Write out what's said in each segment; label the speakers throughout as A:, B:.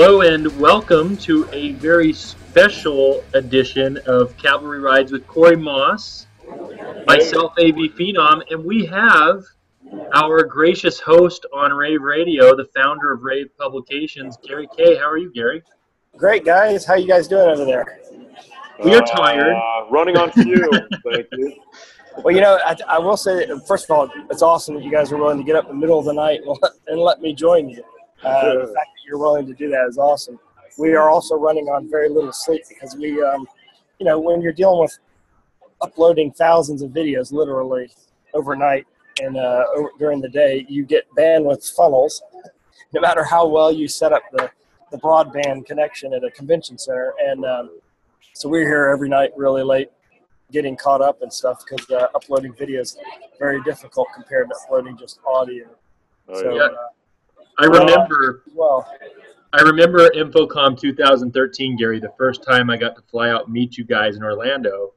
A: Hello and welcome to a very special edition of Cavalry Rides with Corey Moss, myself, AV Phenom, and we have our gracious host on Rave Radio, the founder of Rave Publications, Gary Kayye. How are you, Gary?
B: Great, guys. How you guys doing over there?
A: We are tired.
C: Uh, running on fumes. Thank you.
B: Well, you know, I, I will say, first of all, it's awesome that you guys are willing to get up in the middle of the night and let, and let me join you. Uh, the fact that you're willing to do that is awesome. We are also running on very little sleep because we, um, you know, when you're dealing with uploading thousands of videos literally overnight and uh, over, during the day, you get bandwidth funnels. No matter how well you set up the, the broadband connection at a convention center, and um, so we're here every night really late getting caught up and stuff because uh, uploading videos very difficult compared to uploading just audio.
C: Oh,
B: so,
C: yeah.
B: uh,
A: I remember
B: well,
A: I remember InfoComm 2013, Gary, the first time I got to fly out and meet you guys in Orlando.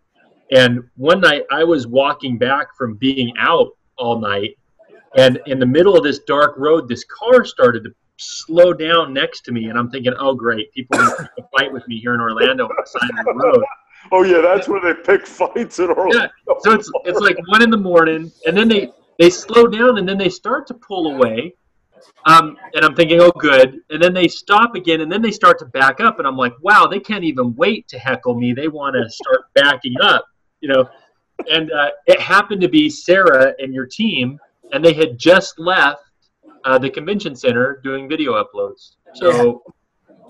A: And one night I was walking back from being out all night, and in the middle of this dark road, this car started to slow down next to me, and I'm thinking, "Oh, great! People are going to fight with me here in Orlando on the side of the road."
C: Oh yeah, that's where they pick fights in Orlando.
A: Yeah. So it's it's like one in the morning, and then they they slow down, and then they start to pull away. Um, and I'm thinking, oh, good. And then they stop again, and then they start to back up, and I'm like, wow, they can't even wait to heckle me. They want to start backing up, you know. And uh, it happened to be Sarah and your team, and they had just left uh, the convention center doing video uploads. So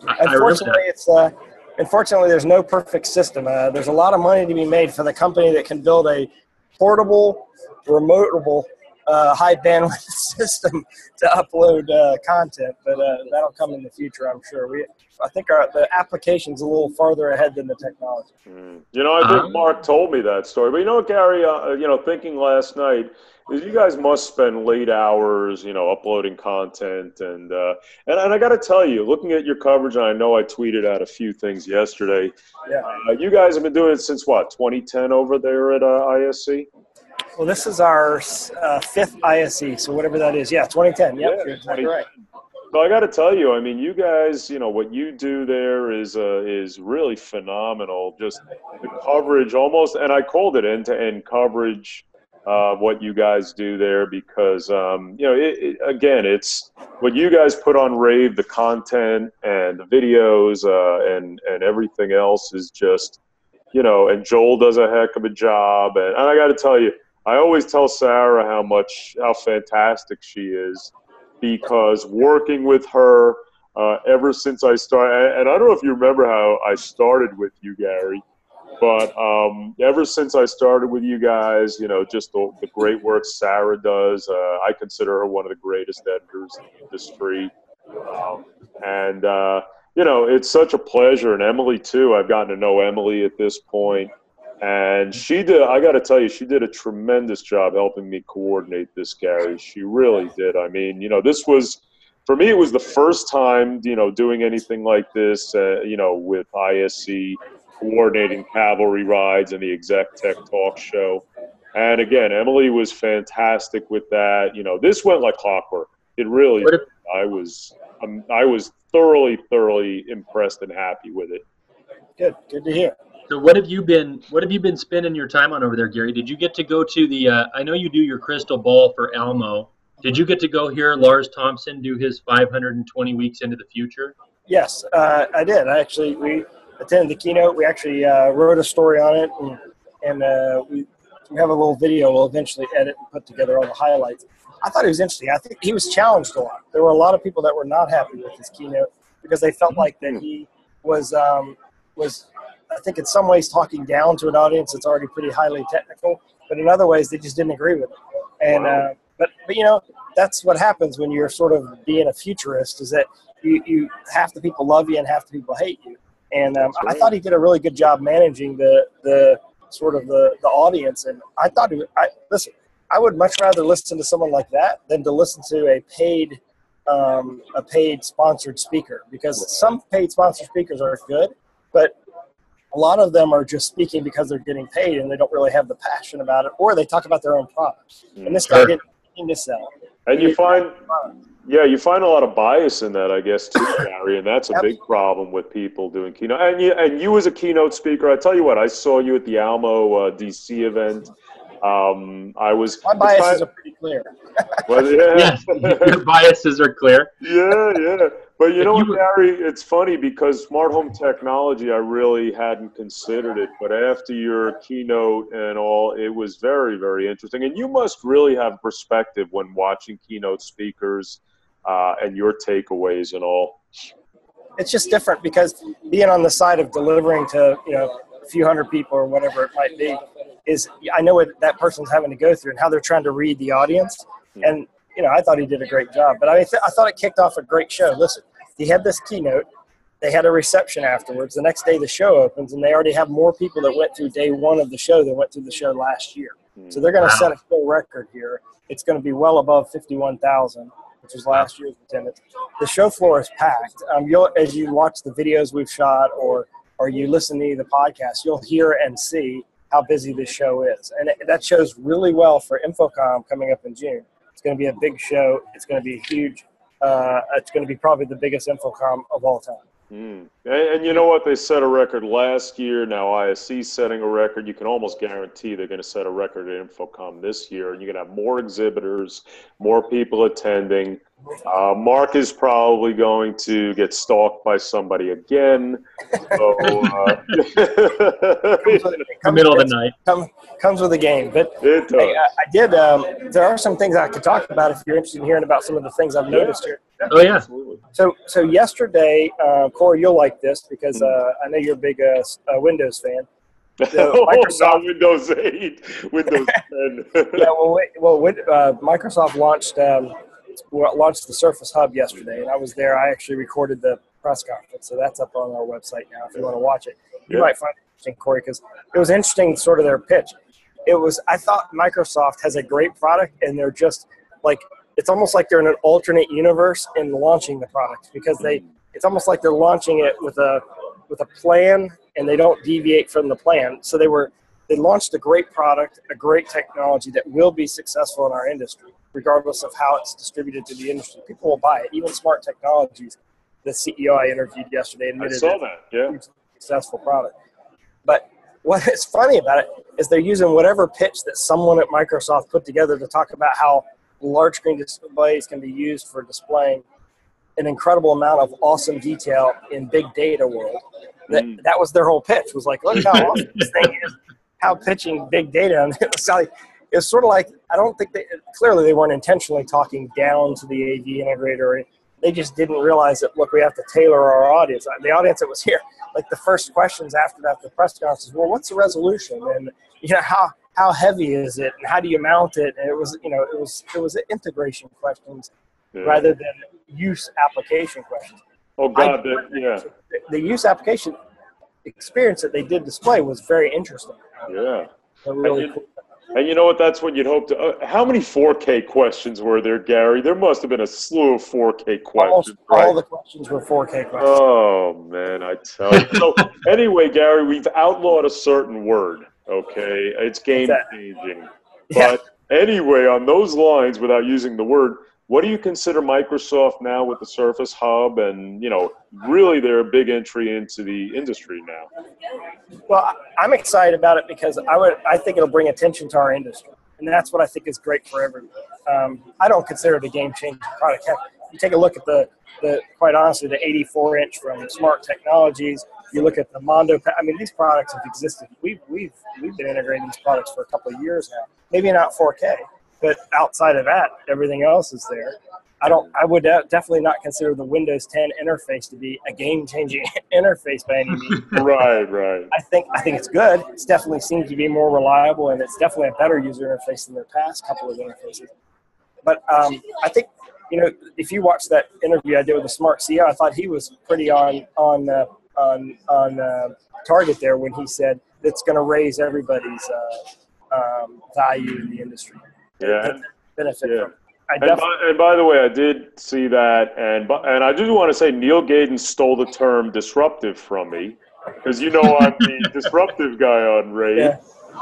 A: I, I
B: unfortunately,
A: that.
B: it's uh, unfortunately there's no perfect system. Uh, there's a lot of money to be made for the company that can build a portable, remotable, uh, high bandwidth system to upload uh, content, but uh, that'll come in the future, I'm sure. We, I think our, the application's a little farther ahead than the technology.
C: Mm. You know, I think
A: Um,
C: Mark told me that story. But you know Gary? Uh, you know, thinking last night is you guys must spend late hours, you know, uploading content, and uh, and and I got to tell you, looking at your coverage, and I know I tweeted out a few things yesterday.
B: Yeah.
C: Uh, you guys have been doing it since what 2010 over there at uh, ISE.
B: Well, this is our uh, fifth ISE, so whatever that is. Yeah, 2010. Yep,
C: Yeah,
B: you're exactly
C: 2010.
B: right.
C: So I got to tell you, I mean, you guys, you know, what you do there is uh, is really phenomenal. Just the coverage, almost, and I called it end to end coverage. Uh, what you guys do there, because um, you know, it, it, again, it's what you guys put on Rave, the content and the videos uh, and and everything else is just, you know, and Joel does a heck of a job, and, and I got to tell you, I always tell Sarah how much how fantastic she is because working with her uh, ever since I started, and I don't know if you remember how I started with you, Gary, but um, ever since I started with you guys, you know, just the, the great work Sarah does, uh, I consider her one of the greatest editors in the industry. Um, and, uh, you know, it's such a pleasure. And Emily, too. I've gotten to know Emily at this point. And she did, I got to tell you, she did a tremendous job helping me coordinate this, Gary. She really did. I mean, you know, this was, for me, it was the first time, you know, doing anything like this, uh, you know, with ISE, coordinating cavalry rides and the exec tech talk show. And again, Emily was fantastic with that. You know, this went like clockwork. It really,
A: What if-
C: I was, um, I was thoroughly, thoroughly impressed and happy with it.
B: Good, good to hear.
A: So what have you been what have you been spending your time on over there, Gary? Did you get to go to the uh, I know you do your crystal ball for Almo. Did you get to go hear Lars Thomsen do his 520 weeks into the future?
B: Yes, uh, I did. I actually we attended the keynote. We actually uh, wrote a story on it, and, and uh, we we have a little video. We'll eventually edit and put together all the highlights. I thought it was interesting. I think he was challenged a lot. There were a lot of people that were not happy with his keynote because they felt like that he was um, was I think in some ways talking down to an audience that's already pretty highly technical, but in other ways they just didn't agree with it. And uh, but but you know that's what happens when you're sort of being a futurist is that you, you half the people love you and half the people hate you. And um, I thought he did a really good job managing the the sort of the, the audience. And I thought, he, I listen, I would much rather listen to someone like that than to listen to a paid um, a paid sponsored speaker because some paid sponsored speakers are good, but a lot of them are just speaking because they're getting paid and they don't really have the passion about it, or they talk about their own product. And this guy
A: Sure.
B: didn't need to sell.
C: And you find Yeah, you find a lot of bias in that, I guess, too, Gary, and that's a big problem with people doing keynote. And you, and you as a keynote speaker, I tell you what, I saw you at the Almo uh, DC event. Um, I was
B: my biases are pretty clear.
C: well, yeah,
A: yes, your biases are clear.
C: Yeah, yeah. But you know what, Gary? It's funny because smart home technology, I really hadn't considered it. But after your keynote and all, it was very, very interesting. And you must really have perspective when watching keynote speakers uh, and your takeaways and all.
B: It's just different because being on the side of delivering to you know a few hundred people or whatever it might be, is I know what that person's having to go through and how they're trying to read the audience. Hmm. And you know, I thought he did a great job. But I mean, th- I thought it kicked off a great show. Listen, he had this keynote. They had a reception afterwards. The next day, the show opens, and they already have more people that went through day one of the show than went through the show last year. So they're going to wow. set a full record here. It's going to be well above 51,000, which was last year's attendance. The show floor is packed. Um, you'll, as you watch the videos we've shot or or you listen to the podcast, you'll hear and see how busy this show is. And it, that shows really well for InfoComm coming up in June. It's going to be a big show. It's going to be a huge. Uh, it's going to be probably the biggest InfoComm of all time.
C: Mm. And, and, you know what? They set a record last year. Now ISE setting a record. You can almost guarantee they're going to set a record at InfoComm this year. And you're going to have more exhibitors, more people attending. Uh, Mark is probably going to get stalked by somebody again. So, uh,
A: the middle of the night.
B: Come, comes with a game. But hey, I, I, did. Um, there are some things I could talk about if you're interested in hearing about some of the things I've noticed here.
A: Oh yeah. Absolutely.
B: So so yesterday, uh, Corey, you'll like this because uh, I know you're a big uh, uh Windows fan.
C: oh, Microsoft Windows 8, Windows 10.
B: yeah, well, well, uh, Microsoft launched um, launched the Surface Hub yesterday, and I was there. I actually recorded the press conference, so that's up on our website now. If you want to watch it, you yeah. might find it interesting, Corey, because it was interesting, sort of their pitch. It was I thought Microsoft has a great product, and they're just like it's almost like they're in an alternate universe in launching the product because they it's almost like they're launching it with a with a plan and they don't deviate from the plan. So they were they launched a great product, a great technology that will be successful in our industry, regardless of how it's distributed to the industry. People will buy it. Even smart technologies. The CEO I interviewed yesterday admitted I
C: saw that. Yeah,
B: successful product. But what is funny about it is they're using whatever pitch that someone at Microsoft put together to talk about how large screen displays can be used for displaying an incredible amount of awesome detail in big data world. That, mm. that was their whole pitch was like, look how awesome this thing is, how pitching big data. And it was, like, it was sort of like, I don't think they, clearly they weren't intentionally talking down to the AV integrator. They just didn't realize that, look, we have to tailor our audience. The audience that was here, like the first questions after that, the press conference is, well, what's the resolution? And, you know, how, how heavy is it and how do you mount it? And it was you know it was it was integration questions yeah. rather than use application questions.
C: Oh god the, yeah.
B: The, the, use application experience that they did display was very interesting.
C: Yeah. Really and, you, cool. and you know what? That's what you'd hope to uh, how many 4k questions were there gary? There must have been a slew of 4k questions
B: right? all the questions were 4k questions.
C: Oh man i tell you. So anyway gary we've outlawed a certain word Okay, it's game changing. Yeah. But anyway, on those lines, without using the word, what do you consider Microsoft now with the Surface Hub, and you know, really their big entry into the industry now?
B: Well, I'm excited about it because I would, I think it'll bring attention to our industry, and that's what I think is great for everyone. Um, I don't consider it a game-changing product. You take a look at the, the quite honestly, the 84 inch from Smart Technologies, you look at the Mondo. I mean, these products have existed. We've we've we've been integrating these products for a couple of years now. Maybe not 4K, but outside of that, everything else is there. I don't. I would definitely not consider the Windows 10 interface to be a game-changing interface by any means.
C: right, right.
B: I think I think it's good. It's definitely seems to be more reliable, and it's definitely a better user interface than their past couple of interfaces. But um, I think you know if you watch that interview I did with the Smart CEO, I thought he was pretty on on uh, on on uh, target there when he said it's going to raise everybody's uh, um, value in the industry.
C: Yeah.
B: Benefit
C: yeah. And by, and by, the way, I did see that, and and I do want to say Neil Gaydon stole the term disruptive from me, because you know I'm the disruptive guy on Rave. Yeah.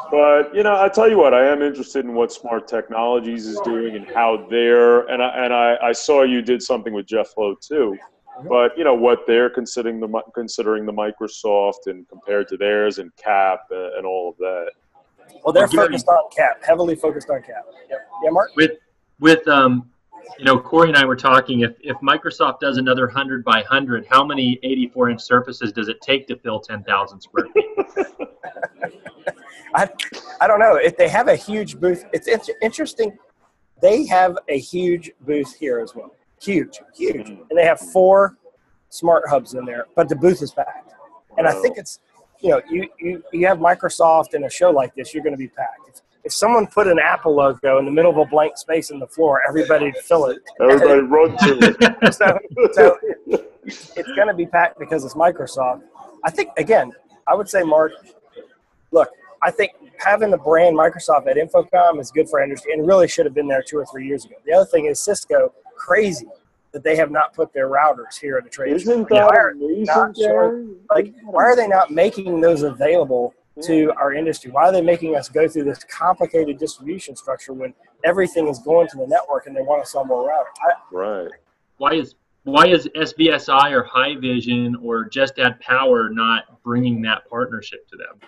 C: But you know, I tell you what, I am interested in what Smart Technologies is doing and how they're and I and I, I saw you did something with Jeff Lowe too. But you know what they're considering the considering the Microsoft and compared to theirs and kapp and all of that.
B: Well, they're focused on kapp, heavily focused on kapp. Yep. Yeah, Mark.
A: With with um, you know, Corey and I were talking. If if Microsoft does another hundred by hundred, how many 84 inch surfaces does it take to fill 10,000 square feet?
B: I, I don't know. If they have a huge booth, it's interesting. They have a huge booth here as well. Huge, huge. Mm-hmm. And they have four smart hubs in there, but the booth is packed. And I think it's, you know, you, you, you have Microsoft in a show like this, you're going to be packed. If, if someone put an Apple logo in the middle of a blank space in the floor, everybody'd fill it.
C: Everybody run to it.
B: so, so it's going to be packed because it's Microsoft. I think, again, I would say, Mark, look, I think having the brand Microsoft at InfoComm is good for industry and really should have been there two or three years ago. The other thing is Cisco, crazy that they have not put their routers here at the trade
C: Isn't show. that amazing,
B: sure, like, why are they not making those available to mm. our industry? Why are they making us go through this complicated distribution structure when everything is going to the network and they want to sell more routers? I,
C: right.
A: Why is why is SVSI or Haivision or Just Add Power not bringing that partnership to them?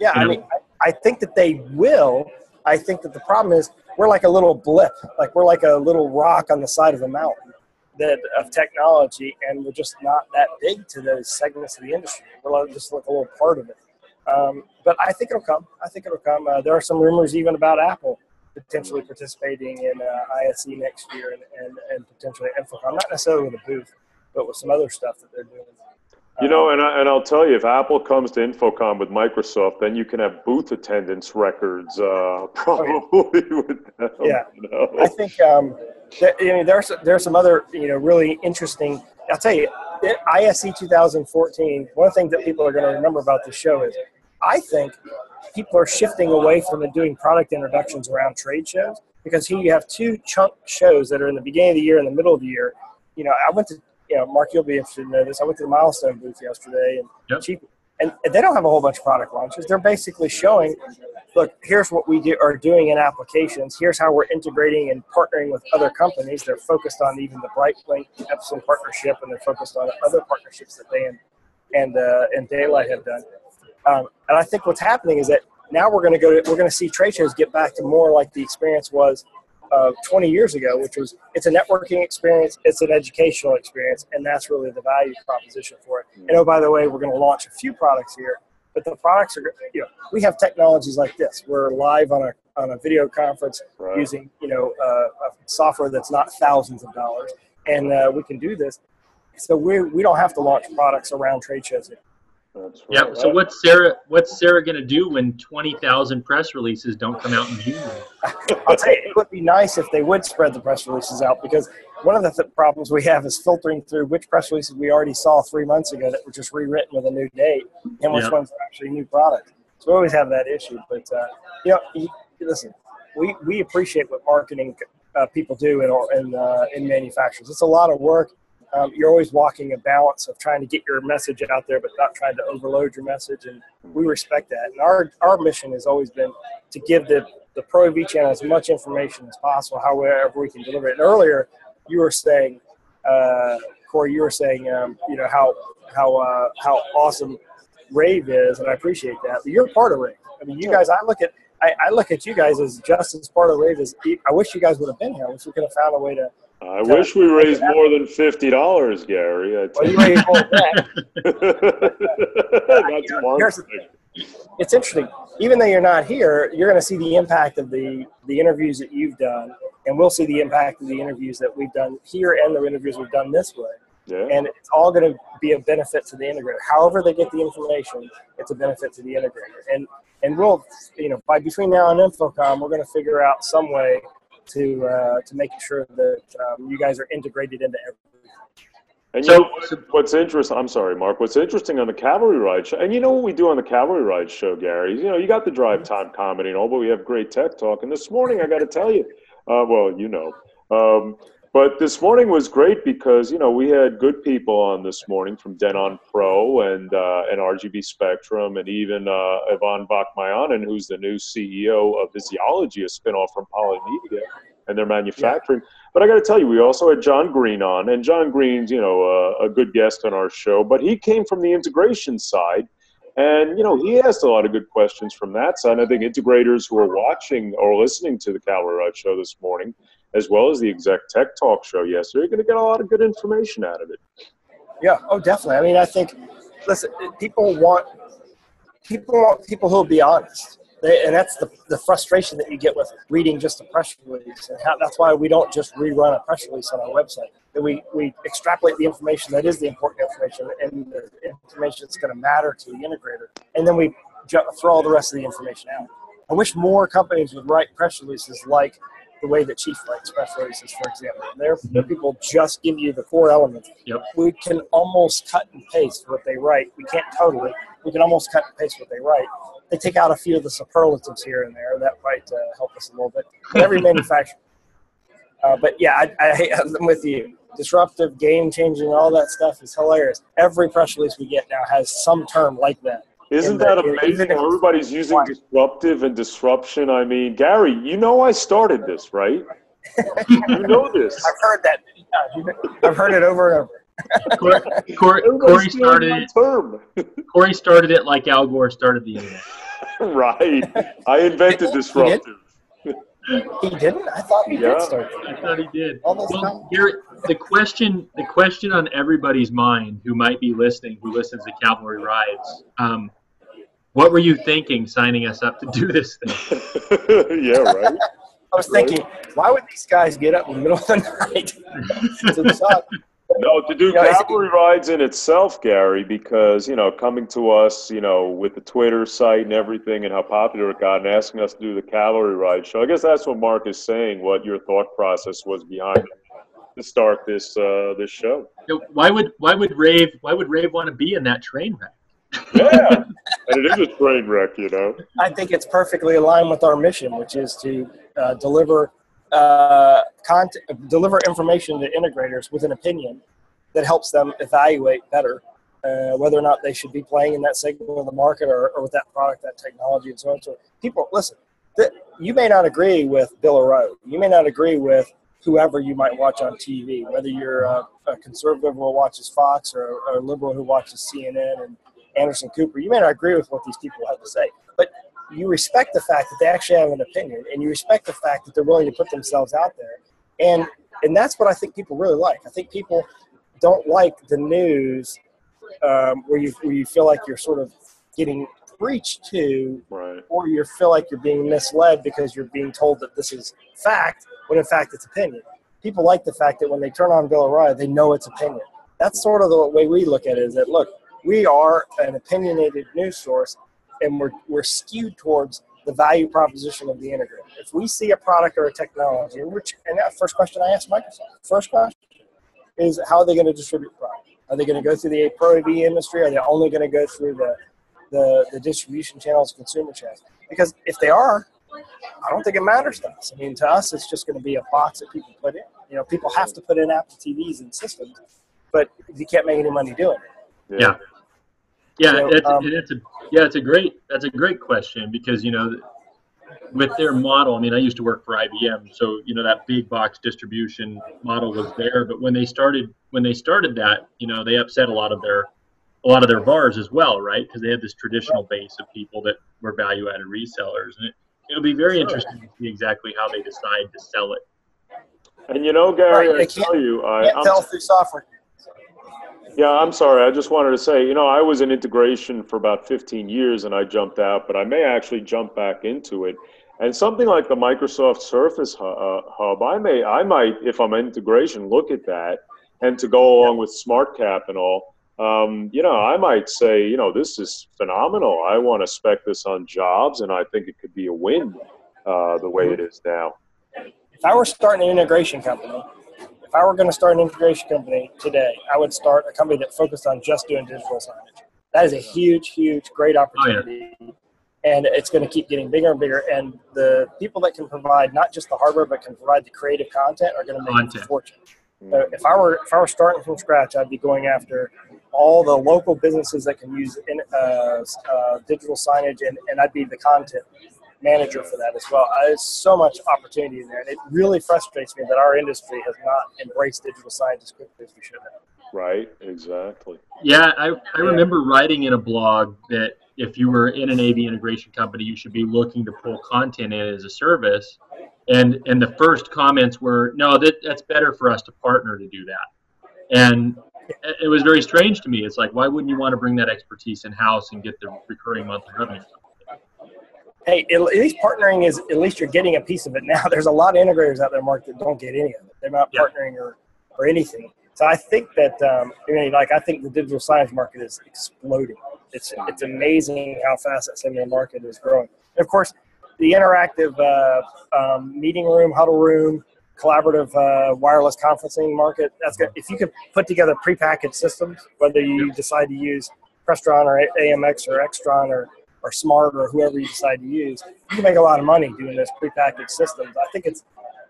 B: Yeah, you know? I mean, I, I think that they will. I think that the problem is we're like a little blip, like we're like a little rock on the side of a mountain that of technology, and we're just not that big to those segments of the industry. We're just like a little part of it. Um, but I think it'll come. I think it'll come. Uh, there are some rumors even about Apple potentially participating in uh, ISE next year and, and, and potentially InfoComm, not necessarily with a booth, but with some other stuff that they're doing.
C: You know, and, I, and I'll tell you, if Apple comes to InfoComm with Microsoft, then you can have booth attendance records uh, probably with them.
B: Yeah,
C: you know?
B: I think um, that, I mean, there's there's some other you know really interesting. I'll tell you, ISE 2014. One of the things that people are going to remember about this show is, I think people are shifting away from doing product introductions around trade shows because here you have two chunk shows that are in the beginning of the year and the middle of the year. You know, I went to you know, Mark, you'll be interested in this. I went to the Milestone booth yesterday, and yep. cheap, and they don't have a whole bunch of product launches. They're basically showing, look, here's what we do, are doing in applications. Here's how we're integrating and partnering with other companies. They're focused on even the Brightlink Epson partnership, and they're focused on other partnerships that they and and uh, and Da-Lite have done. Um, and I think what's happening is that now we're going to go to, we're going to see trade shows get back to more like the experience was uh, 20 years ago, which was it's a networking experience, it's an educational experience, and that's really the value proposition for it. And oh, by the way, we're going to launch a few products here, but the products are, you know, we have technologies like this. We're live on a on a video conference right. using, you know, uh, software that's not thousands of dollars, and uh, we can do this. So we we don't have to launch products around trade shows. Yet.
A: That's right. Yep. So what's Sarah? What's Sarah going to do when twenty thousand press releases don't come out in June?
B: I'll tell you, it would be nice if they would spread the press releases out because one of the th- problems we have is filtering through which press releases we already saw three months ago that were just rewritten with a new date and which yep. ones are actually new products. So we always have that issue. But uh, you know, you, listen, we we appreciate what marketing uh, people do in in, uh, in manufacturers. It's a lot of work um, you're always walking a balance of trying to get your message out there, but not trying to overload your message. And we respect that. And our, our mission has always been to give the, the Pro AV channel as much information as possible, however we can deliver it. And earlier, you were saying, uh, Corey, you were saying, um, you know, how, how, uh, how awesome Rave is, and I appreciate that. But you're part of Rave. I mean, you guys, I look at, I, I look at you guys as just as part of Rave as I wish you guys would have been here. I wish we could have found a way to
C: I wish we raised more than fifty dollars, Gary.
B: I Well, you raised more than that. it's interesting. Even though you're not here, you're going to see the impact of the the interviews that you've done, and we'll see the impact of the interviews that we've done here and the interviews we've done this way. Yeah. And it's all going to be a benefit to the integrator. However they get the information, it's a benefit to the integrator. And and we'll, you know, by between now and InfoComm, we're going to figure out some way to uh, to making sure that um, you guys are integrated into everything.
C: And you so, know, what's interesting? I'm sorry, Mark. What's interesting on the Cavalry Ride show, and you know what we do on the Cavalry Ride show, Gary? You know, you got the drive time comedy and all, but we have great tech talk. And this morning, I got to tell you, uh, well, you know, um, But this morning was great because you know we had good people on this morning from Denon Pro and uh, and RGB Spectrum and even uh, Ivan Vakmayanin, who's the new CEO of Visiology, a spinoff from Polymedia and their manufacturing. Yeah. But I got to tell you, we also had John Green on, and John Green's you know uh, a good guest on our show, but he came from the integration side. And you know he asked a lot of good questions from that side. I think integrators who are watching or listening to the Ride show this morning as well as the exec tech talk show yesterday, you're going to get a lot of good information out of it.
B: Yeah, oh, definitely. I mean, I think, listen, people want people want people who'll be honest. They, and that's the, the frustration that you get with reading just a press release. And how, that's why we don't just rerun a press release on our website. That we, we extrapolate the information that is the important information and the information that's going to matter to the integrator. And then we throw all the rest of the information out. I wish more companies would write press releases like the way that Chief writes press releases, for example. Their, their people just give you the core elements.
A: Yep.
B: We can almost cut and paste what they write. We can't totally. We can almost cut and paste what they write. They take out a few of the superlatives here and there. That might uh, help us a little bit. But every manufacturer. Uh, but yeah, I, I, I'm with you. Disruptive, game changing, all that stuff is hilarious. Every press release we get now has some term like that.
C: Isn't that amazing? Everybody's using disruptive and disruption. I mean, Gary, you know I started this, right? you know this.
B: I've heard that. I've heard it over and
A: over. Corey, Corey started it. Corey started it like Al Gore started the internet.
C: right. I invented disruptive.
B: He didn't. I thought he yeah. did start.
A: I thought he did. well, here, the question, the question on everybody's mind who might be listening, who listens to Cavalry Rides, um, what were you thinking signing us up to do this thing?
C: yeah, right.
B: I was thinking, why would these guys get up in the middle of the night to
C: No, to do you know, cavalry rides in itself, Gary, because you know, coming to us, you know, with the Twitter site and everything, and how popular it got, and asking us to do the cavalry ride show. I guess that's what Mark is saying. What your thought process was behind to start this uh, this show.
A: Why would why would Rave why would Rave want to be in that train wreck?
C: yeah, and it is a train wreck, you know.
B: I think it's perfectly aligned with our mission, which is to uh, deliver uh, content, deliver information to integrators with an opinion that helps them evaluate better uh, whether or not they should be playing in that segment of the market or, or with that product, that technology, and so on. So people, listen, th- you may not agree with Bill O'Reilly. You may not agree with whoever you might watch on TV, whether you're a, a conservative who watches Fox or, a liberal who watches CNN and Anderson Cooper. You may not agree with what these people have to say, you respect the fact that they actually have an opinion, and you respect the fact that they're willing to put themselves out there, and and that's what I think people really like. I think people don't like the news um, where you where you feel like you're sort of getting preached to,
C: right.
B: or you feel like you're being misled because you're being told that this is fact when in fact it's opinion. People like the fact that when they turn on Bill O'Reilly, they know it's opinion. That's sort of the way we look at it. Is that look, we are an opinionated news source and we're, we're skewed towards the value proposition of the integrator. If we see a product or a technology, which, and that first question I asked Microsoft, first question is how are they going to distribute product? Are they going to go through the Pro AV industry? Are they only going to go through the, the, the distribution channels, consumer channels? Because if they are, I don't think it matters to us. I mean, to us, it's just going to be a box that people put in. You know, people have to put in Apple TVs and systems, but you can't make any money doing
A: it. Yeah. Yeah, so, it's, um, it's a yeah, it's a great that's a great question because you know with their model. I mean, I used to work for IBM, so you know that big box distribution model was there. But when they started when they started that, you know, they upset a lot of their a lot of their VARs as well, right? Because they had this traditional base of people that were value added resellers, and it, it'll be very interesting to see exactly how they decide to sell it.
C: And you know, Gary, right, I tell you, I,
B: can't tell through software.
C: Yeah, I'm sorry. I just wanted to say, you know, I was in integration for about 15 years and I jumped out, but I may actually jump back into it. And something like the Microsoft Surface uh, Hub, I may, I might, if I'm in integration, look at that, and to go along with SmartCap and all. Um, you know, I might say, you know, this is phenomenal. I want to spec this on jobs, and I think it could be a win uh, the way it is now.
B: If I were starting an integration company, if I were going to start an integration company today, I would start a company that focused on just doing digital signage. That is a huge, huge, great opportunity. Oh, yeah. and it's going to keep getting bigger and bigger. And the people that can provide not just the hardware but can provide the creative content are going to make a fortune. So if I were if I were starting from scratch, I'd be going after all the local businesses that can use in, uh, uh, digital signage, and, and I'd be the content manager for that as well. Uh, There's so much opportunity in there, and it really frustrates me that our industry has not embraced digital signage as quickly as we should have.
C: Right. Exactly.
A: Yeah, I, I remember writing in a blog that if you were in an AV integration company, you should be looking to pull content in as a service. And and the first comments were, no, that that's better for us to partner to do that. And it it was very strange to me. It's like, why wouldn't you want to bring that expertise in house and get the recurring monthly revenue?
B: Hey, at least partnering is at least you're getting a piece of it now. There's a lot of integrators out there, Mark, that don't get any of it. They're not
A: Yeah.
B: partnering or, or anything. So I think that um, I mean, like I think the digital signage market is exploding. It's it's amazing how fast that the market is growing. And of course, the interactive uh, um, meeting room, huddle room, collaborative uh, wireless conferencing market. That's good. If you could put together prepackaged systems, whether you decide to use Crestron or AMX or Extron or or Smart or whoever you decide to use, you can make a lot of money doing those prepackaged systems. I think it's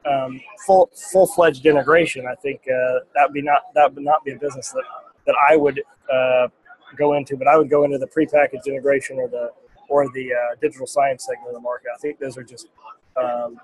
B: um, full full fledged integration. I think uh, that would be not that would not be a business that that I would uh, go into, but I would go into the prepackaged integration or the or the uh, digital signage segment of the market. I think those are just um,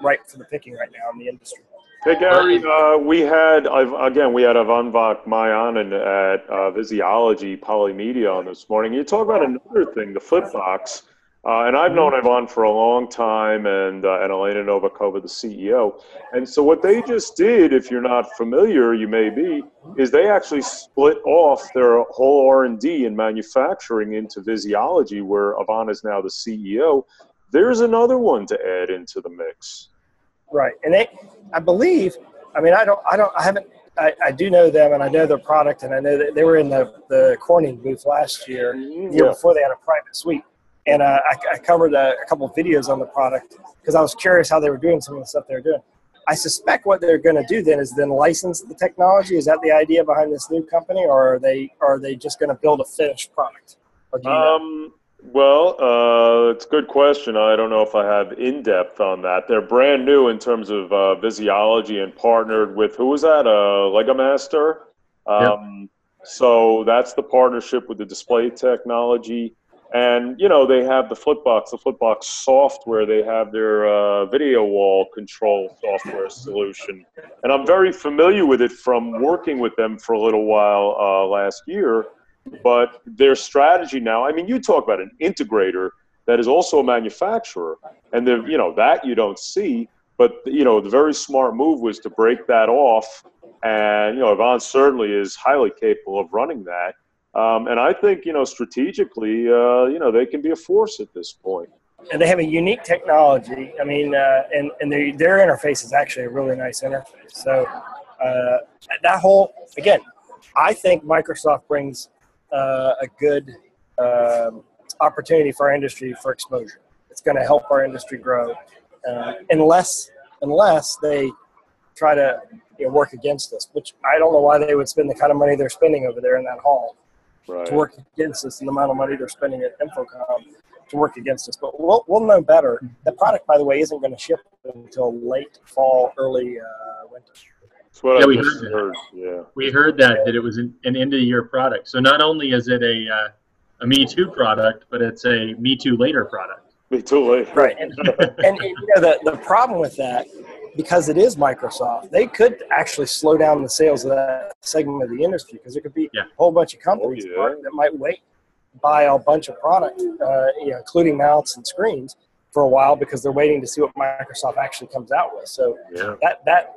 B: right for the picking right now in the industry.
C: Hey Gary, uh, we had I've, again we had Avanvak Mayanan at uh, Visiology Polymedia on this morning. You talk about another thing, the Flipbox, uh, and I've known Ivan for a long time, and uh, and Elena Novakova, the CEO. And so what they just did, if you're not familiar, you may be, is they actually split off their whole R and D and manufacturing into Visiology, where Ivan is now the CEO. There's another one to add into the mix.
B: Right, and they, I believe, I mean, I don't, I don't, I haven't, I, I do know them, and I know their product, and I know that they were in the the Corning booth last year. The year before they had a private suite, and uh, I, I covered a, a couple of videos on the product because I was curious how they were doing some of the stuff they were doing. I suspect what they're going to do then is then license the technology. Is that the idea behind this new company, or are they are they just going to build a finished product? Or do you know?
C: Well, uh, it's a good question. I don't know if I have in depth on that. They're brand new in terms of uh, Visiology and partnered with who was that? Uh, Lego Master. Um, So that's the partnership with the display technology. And, you know, they have the Flipbox, the Flipbox software. They have their uh, video wall control software solution. And I'm very familiar with it from working with them for a little while uh, last year but their strategy now i mean you talk about an integrator that is also a manufacturer and the you know that you don't see but you know the very smart move was to break that off and you know Ivan certainly is highly capable of running that um, and i think you know strategically uh, you know they can be a force at this point.
B: and they have a unique technology. I mean, uh, and and their their interface is actually a really nice interface. So uh, that whole again, I think Microsoft brings uh, a good um, opportunity for our industry for exposure. It's going to help our industry grow, uh, unless unless they try to you know, work against us. Which I don't know why they would spend the kind of money they're spending over there in that hall
C: right
B: to work against us and the amount of money they're spending at InfoComm to work against us. But we'll, we'll know better. The product, by the way, isn't going to ship until late fall, early uh, winter.
C: That's what
A: Yeah,
C: i
A: we heard that.
C: heard yeah
A: We heard that that it was an, an end of the year product. So not only is it a uh, a Me Too product, but it's a Me Too later product.
C: me too late
B: Right. And, and you know, the, the problem with that, because it is Microsoft, they could actually slow down the sales of that segment of the industry because there could be
A: Yeah.
B: a whole bunch of companies
C: Oh, yeah.
B: that might wait, buy a bunch of product, uh, you know, including mounts and screens for a while because they're waiting to see what Microsoft actually comes out with. So
C: yeah
B: that that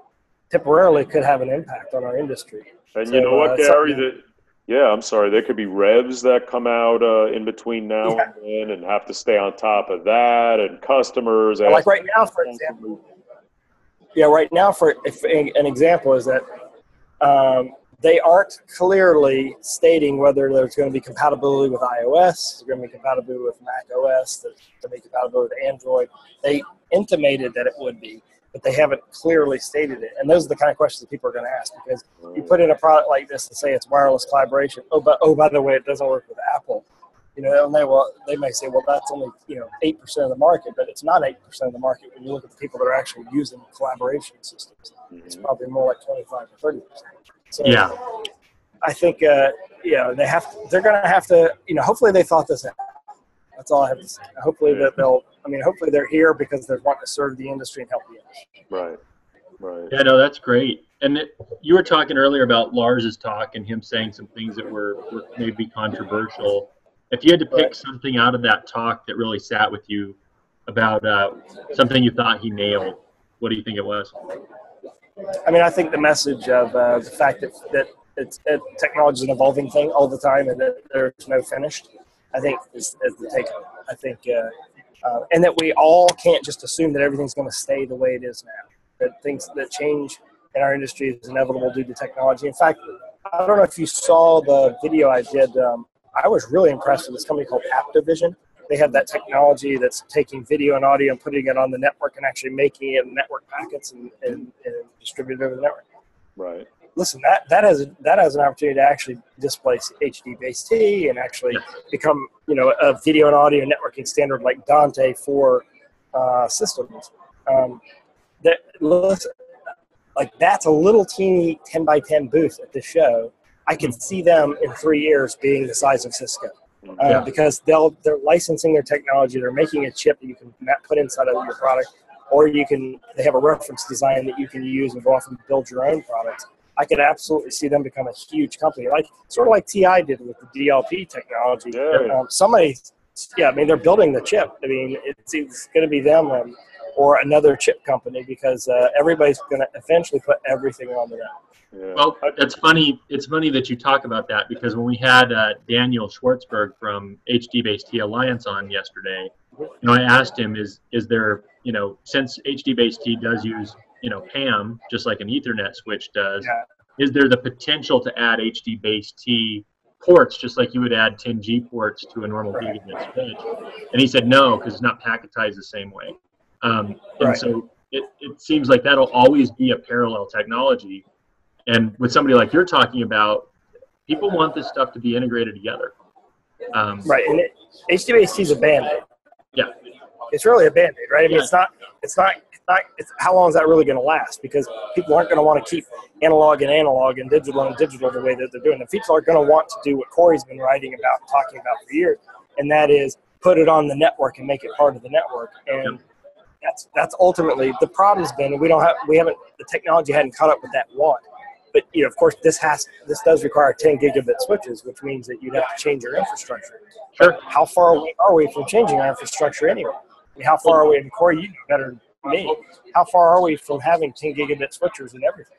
B: temporarily could have an impact on our industry.
C: And
B: So,
C: you know what,
B: uh,
C: Gary? That yeah, I'm sorry. There could be revs that come out uh, in between now
B: Yeah.
C: and then, and have to stay on top of that, and customers.
B: Like right now, for example, yeah, right now, for if an example is that um, they aren't clearly stating whether there's going to be compatibility with iOS, there's going to be compatibility with Mac OS, there's going to be compatibility with Android. They intimated that it would be, but they haven't clearly stated it. And those are the kind of questions that people are going to ask because you put in a product like this and say it's wireless collaboration. Oh, but oh, by the way, it doesn't work with Apple. You know, and they well, they may say, well, that's only you know eight percent of the market, but it's not eight percent of the market when you look at the people that are actually using collaboration systems. It's
C: Mhm.
B: probably more like twenty-five to thirty percent. So
A: Yeah.
B: I think uh, you know they have they're going to have to you know hopefully they thought this out. That's all I have to say. Hopefully that they'll I mean hopefully they're here because they're wanting to serve the industry and help the industry.
C: Right. Right.
A: Yeah, no, that's great. And it, you were talking earlier about Lars's talk and him saying some things that were, were maybe controversial. If you had to pick
B: Right.
A: something out of that talk that really sat with you about uh, something you thought he nailed, what do you think it was?
B: I mean I think the message of uh, the fact that that it's it, technology is an evolving thing all the time and that there's no finished. I think is, is the take. Home. I think uh, uh, and that we all can't just assume that everything's going to stay the way it is now. That things that change in our industry is inevitable due to technology. In fact, I don't know if you saw the video I did. Um, I was really impressed with this company called Aptovision. They have that technology that's taking video and audio and putting it on the network and actually making it network packets and, and, and distributed over the network.
C: Right.
B: Listen, that, that has that has an opportunity to actually displace HD base T and actually
A: Yeah.
B: become you know a video and audio networking standard like Dante for uh, systems. Um, that listen, like that's a little teeny 10 by 10 booth at the show. I can see them in three years being the size of Cisco uh,
A: Yeah.
B: because they'll they're licensing their technology. They're making a chip that you can put inside of your product, or you can they have a reference design that you can use and go off and build your own products. I could absolutely see them become a huge company, like sort of like TI did with the DLP technology.
C: Yeah.
B: Um, somebody, yeah, I mean they're building the chip. I mean it's, it's going to be them um, or another chip company because uh, everybody's going to eventually put everything on the net.
C: Yeah.
A: Well, it's funny. It's funny that you talk about that because when we had uh, Daniel Schwartzberg from HDBaseT Alliance on yesterday, you know, I asked him, "Is is there, you know, since HDBaseT does use, you know, PAM just like an Ethernet switch does,
B: Yeah.
A: is there the potential to add HD Base T ports just like you would add 10G ports to a normal
B: Right.
A: gigabit switch?" And he said no because it's not packetized the same way. Um, and
B: Right.
A: so it, it seems like that'll always be a parallel technology. And with somebody like you're talking about, people want this stuff to be integrated together. Um,
B: Right, and it, HDBaseT is a band-aid.
A: Yeah.
B: It's really a band-aid, right? I mean,
A: Yeah.
B: it's not, it's not, not. It's how long is that really going to last? Because people aren't going to want to keep analog and analog and digital and digital the way that they're doing. The people are going to want to do what Corey's been writing about, and talking about for years, and that is put it on the network and make it part of the network. And that's that's ultimately the problem's been we don't have we haven't the technology hadn't caught up with that want. But you know, of course, this has this does require 10 gigabit switches, which means that you'd have to change your infrastructure.
A: Sure.
B: How far away are we from changing our infrastructure anyway? I mean, how far are we? And Corey, you know better me. How far are we from having 10 gigabit switchers and everything?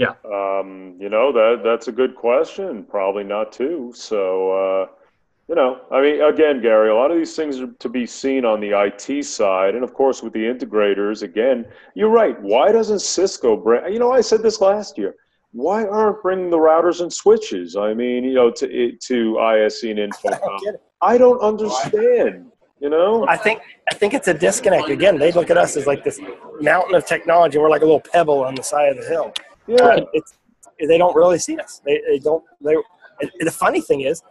B: Yeah.
C: Um, you know that that's a good question. Probably not too. So, uh, you know, I mean, again, Gary, a lot of these things are to be seen on the IT side, and of course with the integrators. Again, you're right. Why doesn't Cisco bring? You know, I said this last year. Why aren't bringing the routers and switches? I mean, you know, to to ISE and
B: InfoComm.
C: I don't understand. You know,
B: I think I think it's a disconnect. Again, they look at us as like this mountain of technology. We're like a little pebble on the side of the hill.
C: yeah,
B: it's they don't really see us. They, they don't. They. And the funny thing is,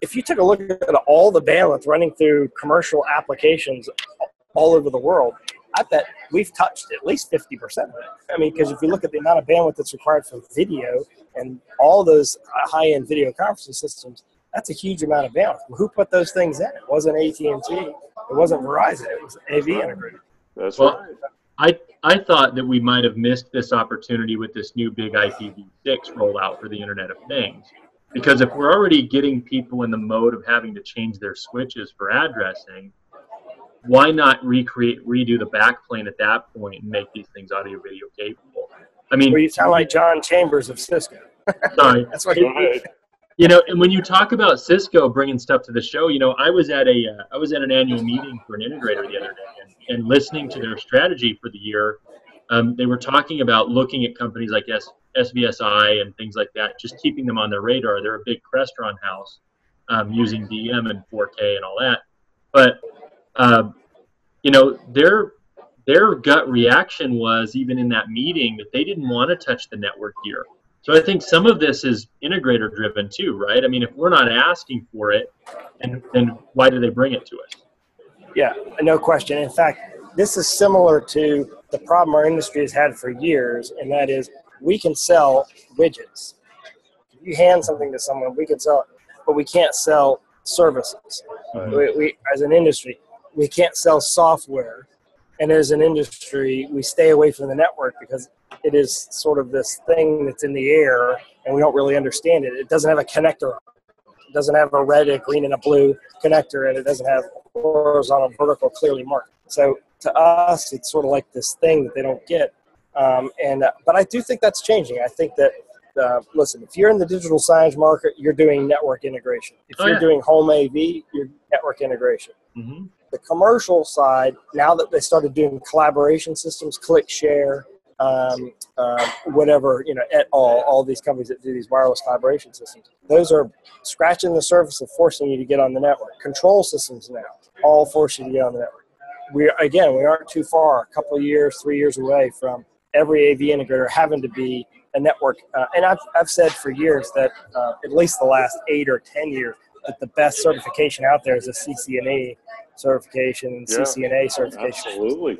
B: if you took a look at all the bandwidth running through commercial applications all over the world, I bet we've touched at least fifty percent of it. I mean, because if you look at the amount of bandwidth that's required for video and all those uh, high-end video conferencing systems, that's a huge amount of bandwidth. Who put those things in? It wasn't AT and T. It wasn't Verizon. It was AV integrated.
C: that's
A: Well,
C: right.
A: I I thought that we might have missed this opportunity with this new big IPv6 rollout for the Internet of Things. Because if we're already getting people in the mode of having to change their switches for addressing, why not recreate, redo the backplane at that point and make these things audio video capable? I mean,
B: Where you sound like John Chambers of Cisco.
A: sorry,
B: That's what
C: Go
B: you
C: ahead.
A: You know, and when you talk about Cisco bringing stuff to the show, you know, I was at a uh, I was at an annual meeting for an integrator the other day, and, and listening to their strategy for the year. Um, they were talking about looking at companies like S- SVSI and things like that, just keeping them on their radar. They're a big Crestron house, um, using DM and 4K and all that. But uh, you know, their their gut reaction was even in that meeting that they didn't want to touch the network gear. So I think some of this is integrator driven too, right? I mean, if we're not asking for it, and then why do they bring it to us?
B: Yeah, no question. In fact, this is similar to the problem our industry has had for years, and that is we can sell widgets. If you hand something to someone, we can sell it, but we can't sell services.
A: Mhm.
B: We, we, as an industry, we can't sell software, and as an industry, we stay away from the network because it is sort of this thing that's in the air, and we don't really understand it. It doesn't have a connector. It doesn't have a red, a green, and a blue connector, and it doesn't have horizontal, vertical, clearly marked. So to us, it's sort of like this thing that they don't get. Um, and uh, but I do think that's changing. I think that uh, listen, if you're in the digital signage market, you're doing network integration. If
A: Oh,
B: you're
A: yeah.
B: doing home AV, you're network integration.
A: hmm
B: The commercial side, now that they started doing collaboration systems, ClickShare, um, uh, whatever you know, et al. All these companies that do these wireless collaboration systems, those are scratching the surface of forcing you to get on the network. Control systems now all force you to get on the network. We again, we aren't too far, a couple of years, three years away from every AV integrator having to be a network. Uh, and I've, I've said for years that uh, at least the last eight or ten years that the best certification out there is a CCNA certification and
C: Yeah.
B: CCNA certification.
C: Absolutely.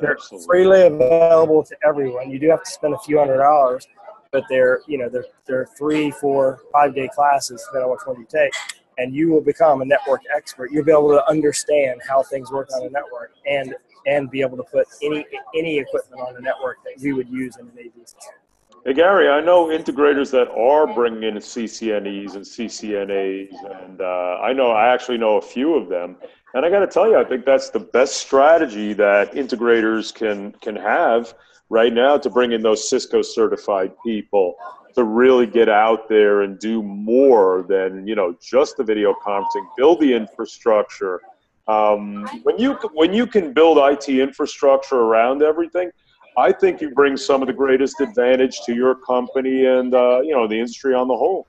B: They're
C: Absolutely.
B: freely available to everyone. You do have to spend a few hundred dollars, but they're you know they're they're three, four, five day classes depending on which one you take, and you will become a network expert. You'll be able to understand how things work on a network and and be able to put any any equipment on the network that we would use in an AV system.
C: Hey Gary, I know integrators that are bringing in CCNEs and CCNAs, and uh, I know I actually know a few of them. And I got to tell you, I think that's the best strategy that integrators can can have right now to bring in those Cisco certified people to really get out there and do more than you know just the video conferencing, build the infrastructure. Um, when you when you can build IT infrastructure around everything, I think you bring some of the greatest advantage to your company and uh, you know the industry on the whole.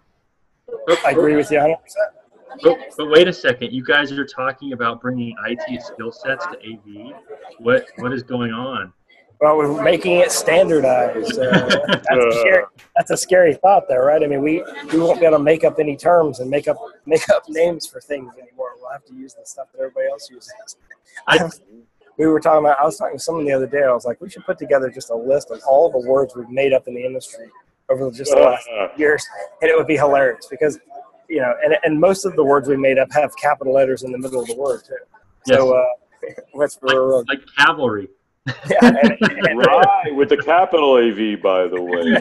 B: I agree with you 100. percent
A: But, but wait a second, you guys are talking about bringing IT skill sets to AV. What what is going on?
B: Well, we're making it standardized. Uh, that's, a scary, that's a scary thought, there, right? I mean, we, we won't be able to make up any terms and make up make up names for things anymore. We'll have to use the stuff that everybody else uses.
A: I-
B: we were talking about. I was talking to someone the other day. I was like, we should put together just a list of all the words we've made up in the industry over just the last
C: Uh,
B: years, and it would be hilarious because you know, and and most of the words we made up have capital letters in the middle of the word too. So uh, that's for
A: Like, like cAValry.
B: yeah, and, and,
C: right, with the capital AV, by the way.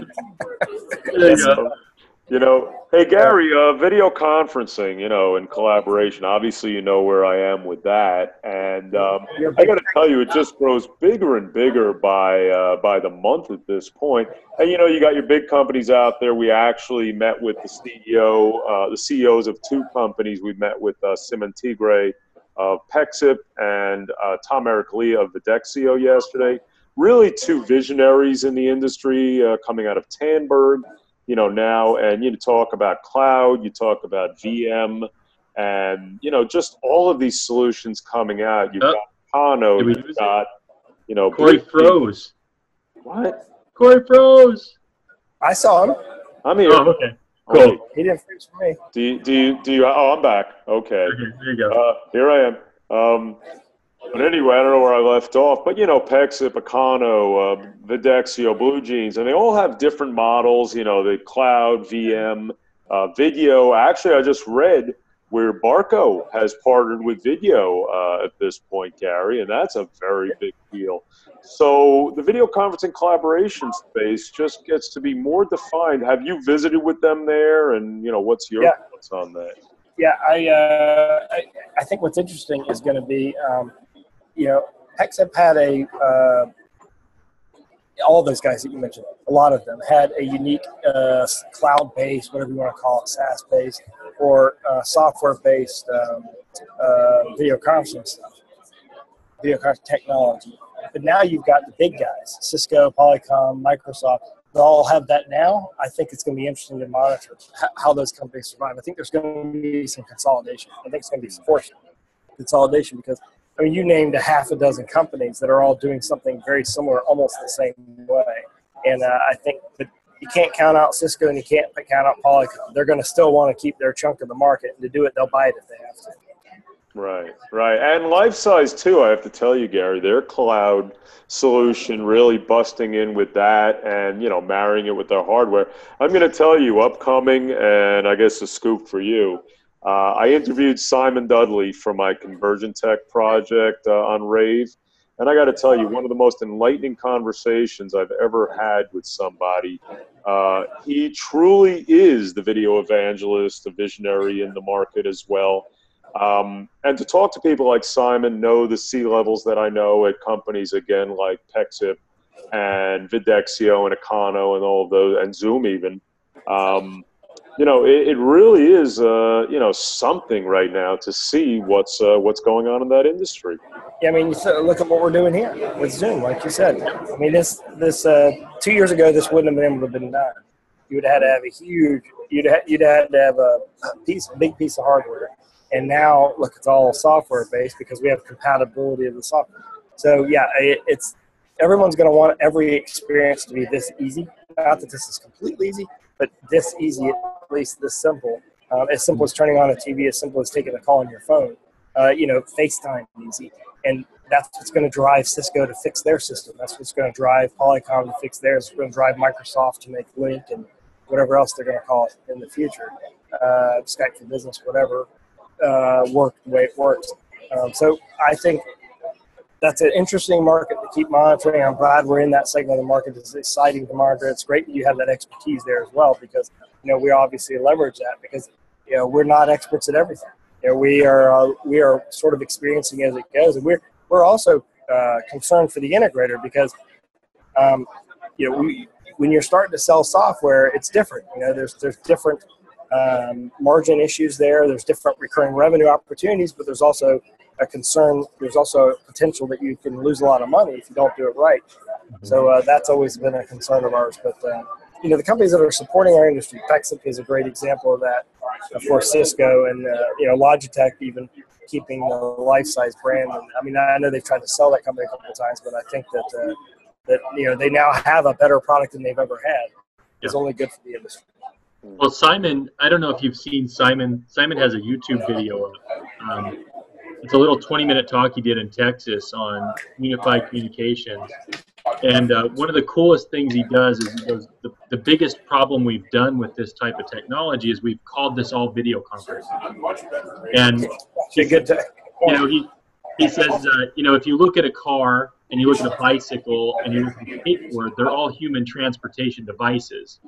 A: You
C: know, hey Gary, uh, video conferencing, you know, and collaboration. Obviously, you know where I am with that, and um, I got to tell you, it just grows bigger and bigger by uh, by the month at this point. And you know, you got your big companies out there. We actually met with the CEO, uh, the CEOs of two companies. We met with uh, Simon Tigre of Pexip and uh, Tom-Erik Lia of Videxio yesterday. Really, two visionaries in the industry uh, coming out of Tandberg you know now and you talk about cloud you talk about vm and you know just all of these solutions coming out you've
A: Oh.
C: got
A: Acano,
C: you've
A: lose
C: got you know
A: Corey
C: Blue-
A: froze.
C: what
A: Corey froze.
B: I saw him.
C: i'm here
A: Oh, okay.
C: Okay.
A: Cool.
B: He didn't freeze for me.
C: do you do you do you oh i'm back okay
A: Okay, there you go.
C: Uh, here I am. Um, but anyway, I don't know where I left off. But you know, Pexip, Acano, uh, Videxio, Blue Jeans, and they all have different models. You know, the cloud, VM, uh, video. Actually, I just read where Barco has partnered with video uh, at this point, Gary, and that's a very big deal. So the video conferencing collaboration space just gets to be more defined. Have you visited with them there? And you know, what's your
B: Yeah.
C: thoughts on that?
B: Yeah, I, uh, I I think what's interesting is going to be, um, you know, Pexip had a uh, all those guys that you mentioned, a lot of them had a unique uh, cloud-based, whatever you want to call it, SaaS-based or uh, software-based um, uh, video conferencing stuff, video conferencing technology. But now you've got the big guys, Cisco, Polycom, Microsoft. They all have that now. I think it's going to be interesting to monitor how those companies survive. I think there's going to be some consolidation. I think it's going to be some forced consolidation because I mean, you named a half a dozen companies that are all doing something very similar, almost the same way. And uh, I think that you can't count out Cisco and you can't count out Polycom. They're going to still want to keep their chunk of the market, and to do it, they'll buy it if they have to.
C: Right, right. And Lifesize, too, I have to tell you, Gary, their cloud solution really busting in with that and, you know, marrying it with their hardware. I'm going to tell you, upcoming, and I guess a scoop for you. Uh, I interviewed Simon Dudley for my Conversion Tech project uh, on Rave. And I got to tell you, one of the most enlightening conversations I've ever had with somebody. Uh, he truly is the video evangelist, a visionary in the market as well. Um, and to talk to people like Simon, know the C levels that I know at companies again like Pexip and Videxio and Acano and all of those, and Zoom even. Um, you know, it, it really is, uh, you know, something right now to see what's uh, what's going on in that industry.
B: Yeah, I mean, look at what we're doing here with Zoom, like you said. I mean, this this uh, two years ago, this wouldn't have been able to have been done. You would have had to have a huge, you'd ha- you'd had to have a piece, big piece of hardware and now, look, it's all software based because we have compatibility of the software. So yeah, it, it's everyone's going to want every experience to be this easy. Not that this is completely easy, but this easy, least this simple. Um, as simple as turning on a TV, as simple as taking a call on your phone. Uh, you know, FaceTime easy, and that's what's going to drive Cisco to fix their system. That's what's going to drive Polycom to fix theirs. It's going to drive Microsoft to make Lync and whatever else they're going to call it in the future. Uh, Skype for Business, whatever uh, work the way it works. Um, so I think that's an interesting market to keep monitoring. I'm glad we're in that segment of the market. It's exciting to monitor. It's great that you have that expertise there as well because you know we obviously leverage that because you know we're not experts at everything. You know, we are uh, we are sort of experiencing as it goes, and we're we're also uh, concerned for the integrator because um, you know we when you're starting to sell software, it's different. You know, there's there's different um, margin issues there. There's different recurring revenue opportunities, but there's also a concern. There's also a potential that you can lose a lot of money if you don't do it right. So uh, that's always been a concern of ours. But uh, you know, the companies that are supporting our industry, Pexip is a great example of that. Of course, Cisco and uh, you know Logitech even keeping the Lifesize brand. And, I mean, I know they've tried to sell that company a couple of times, but I think that uh, that you know they now have a better product than they've ever had. It's yeah. only good for the industry.
A: Well, Simon, I don't know if you've seen Simon. Simon has a YouTube video. Um, it's a little 20-minute talk he did in Texas on unified communications. And uh, one of the coolest things he does is he goes, the, the biggest problem we've done with this type of technology is we've called this all video conferencing. And you know, he, he says, uh, you know, if you look at a car and you look at a bicycle and you look at a skateboard, they're all human transportation devices.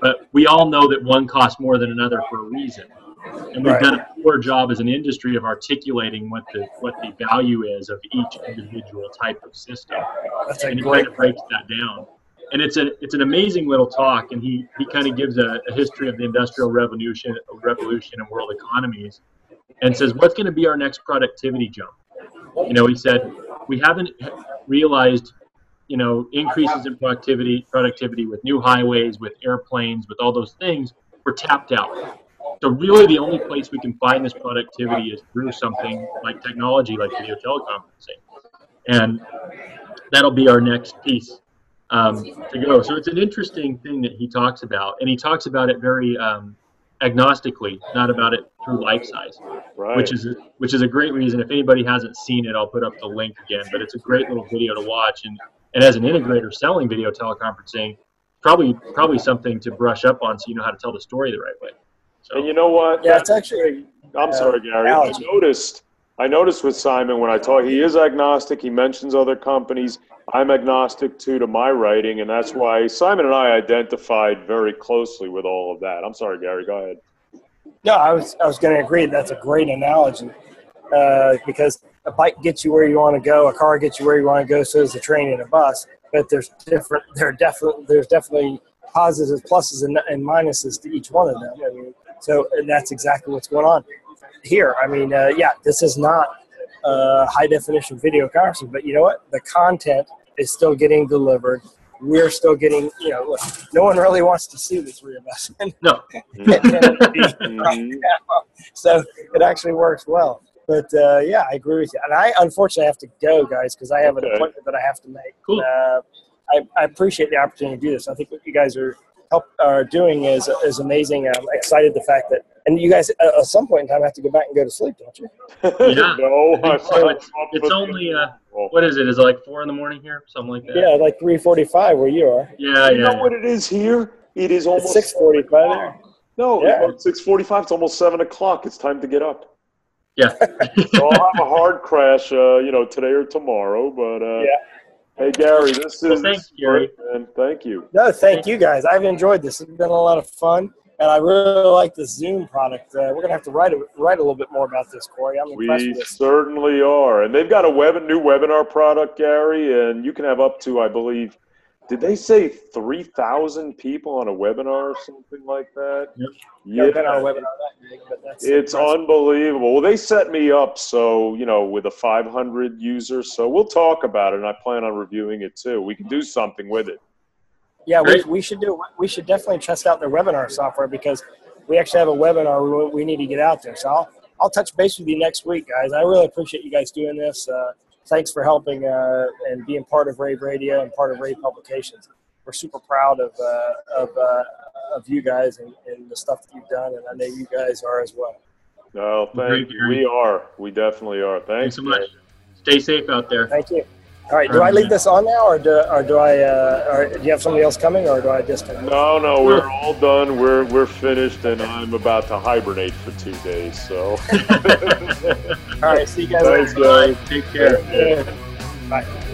A: But we all know that one costs more than another for a reason. And we've right. done a poor job as an industry of articulating what the what the value is of each individual type of system. That's and he kind of breaks that down. And it's a it's an amazing little talk, and he, he kind of gives a, a history of the industrial revolution revolution and world economies, and says what's going to be our next productivity jump. You know, he said we haven't realized you know increases in productivity productivity with new highways with airplanes with all those things we're tapped out so really the only place we can find this productivity is through something like technology like video teleconferencing and that'll be our next piece um, to go so it's an interesting thing that he talks about and he talks about it very um, agnostically not about it through Lifesize right. which is which is a great reason if anybody hasn't seen it i'll put up the link again but it's a great little video to watch and and as an integrator selling video teleconferencing, probably probably something to brush up on so you know how to tell the story the right way.
C: So, and you know what?
B: Yeah, it's actually.
C: I'm uh, sorry, Gary. Analogy. I noticed. I noticed with Simon when I talk, he is agnostic. He mentions other companies. I'm agnostic too to my writing, and that's why Simon and I identified very closely with all of that. I'm sorry, Gary. Go ahead.
B: No, I was I was going to agree. That's a great analogy uh, because a bike gets you where you want to go, a car gets you where you want to go, so does a train and a bus. But there's different. There are definitely there's definitely positives, pluses, and, and minuses to each one of them. I mean, so that's exactly what's going on here. I mean, uh, yeah, this is not uh, high definition video conferencing, but you know what? The content is still getting delivered. We're still getting, you know, look, no one really wants to see the three of us.
A: no.
B: So it actually works well. But uh, yeah, I agree with you. And I unfortunately have to go, guys, because I have an appointment that I have to make.
A: Cool.
B: Uh, I, I, appreciate the opportunity to do this. I think what you guys are help are doing is is amazing. I'm excited the fact that and you guys uh, at some point in time have to go back and go to sleep, don't you?
A: Yeah.
C: no,
A: I
C: I
A: think so. It's, it's only uh, what is it? Is it like four in the morning here? Something like that.
B: Yeah, like three forty-five where you are.
A: Yeah, yeah.
C: You
A: yeah.
C: know
A: yeah.
C: what it is here? It is almost
B: six forty-five there.
C: No,
B: Yeah.
C: it's six forty-five. It's almost seven o'clock. It's time to get up.
A: Yeah.
C: So I'll have a hard crash, uh, you know, today or tomorrow. But uh,
B: Yeah.
C: Hey, Gary, this is
A: Well, thanks, Gary.
C: great, man. Thank you.
B: No, thank you guys. I've enjoyed this. It's been a lot of fun, and I really like the Zoom product. Uh, we're gonna have to write a, write a little bit more about this, Corey. I'm impressed
C: We
B: with this.
C: certainly are, and they've got a web new webinar product, Gary, and you can have up to, I believe, did they say three thousand people on a webinar or something like that?
A: Yep.
C: Yeah,
B: I've been on a webinar that big, but that's
C: It's
B: impressive.
C: unbelievable. Well, they set me up so, you know, with a 500 user, So we'll talk about it, and I plan on reviewing it too. We can do something with it.
B: Yeah, we, we should do. We should definitely test out their webinar software because we actually have a webinar we, we need to get out there. So I'll I'll touch base with you next week, guys. I really appreciate you guys doing this. Uh, thanks for helping uh, and being part of Rave Radio and part of Rave Publications. We're super proud of uh, of uh, of you guys and, and the stuff that you've done, and I know you guys are as well.
C: No, thank you. We are. We definitely are.
A: Thanks
C: Thanks,
A: so much. Stay safe out there.
B: Thank you. All right, do I leave this on now, or do, or do I? Uh, or do you have somebody else coming, or do I disconnect?
C: No, no, we're all done. We're we're finished, and I'm about to hibernate for two days. So,
B: All right, see you guys.
C: thanks,
B: later.
C: guys.
A: Take care.
B: Yeah. Bye.
A: See ya.